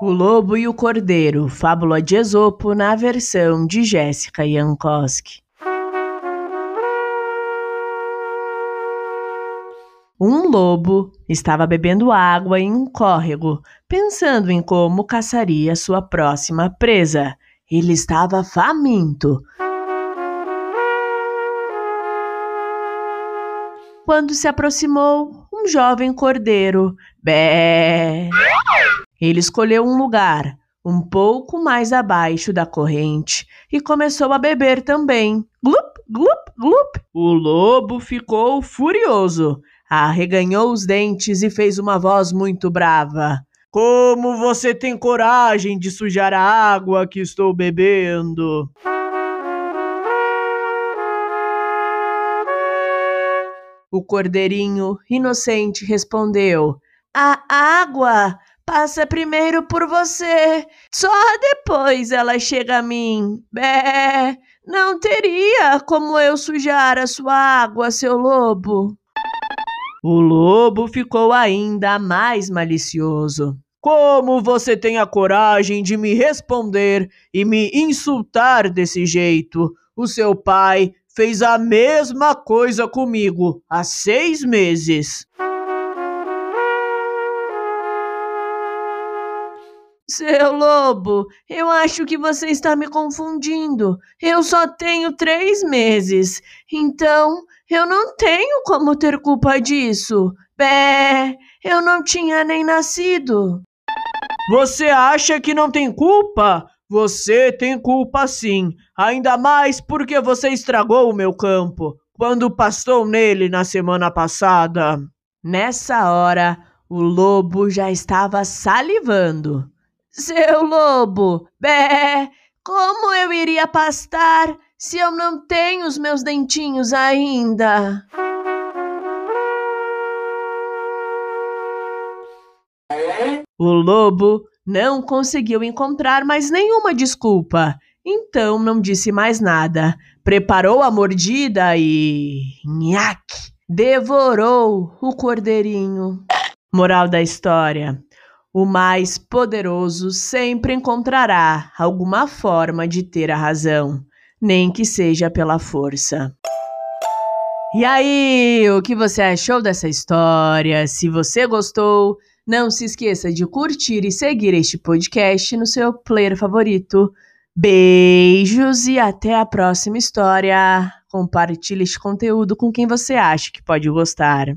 O Lobo e o Cordeiro, fábula de Esopo na versão de Jéssica Jankowski. Um lobo estava bebendo água em um córrego, pensando em como caçaria sua próxima presa. Ele estava faminto. Quando se aproximou um jovem cordeiro, bé, ele escolheu um lugar um pouco mais abaixo da corrente e começou a beber também. Glup, glup, glup. O lobo ficou furioso, arreganhou os dentes e fez uma voz muito brava. Como você tem coragem de sujar a água que estou bebendo? O cordeirinho, inocente, respondeu: A água passa primeiro por você, só depois ela chega a mim. Bé, não teria como eu sujar a sua água, seu lobo. O lobo ficou ainda mais malicioso. Como você tem a coragem de me responder e me insultar desse jeito? O seu pai fez a mesma coisa comigo há seis meses. Seu lobo, eu acho que você está me confundindo. Eu só tenho três meses, então eu não tenho como ter culpa disso. Bé, eu não tinha nem nascido. Você acha que não tem culpa? Você tem culpa sim, ainda mais porque você estragou o meu campo quando pastou nele na semana passada. Nessa hora, o lobo já estava salivando. Seu lobo, bé, como eu iria pastar se eu não tenho os meus dentinhos ainda? O lobo não conseguiu encontrar mais nenhuma desculpa, então não disse mais nada. Preparou a mordida e. nhaque! Devorou o cordeirinho. Moral da história: o mais poderoso sempre encontrará alguma forma de ter a razão, nem que seja pela força. E aí, o que você achou dessa história? Se você gostou, não se esqueça de curtir e seguir este podcast no seu player favorito. Beijos e até a próxima história. Compartilhe este conteúdo com quem você acha que pode gostar.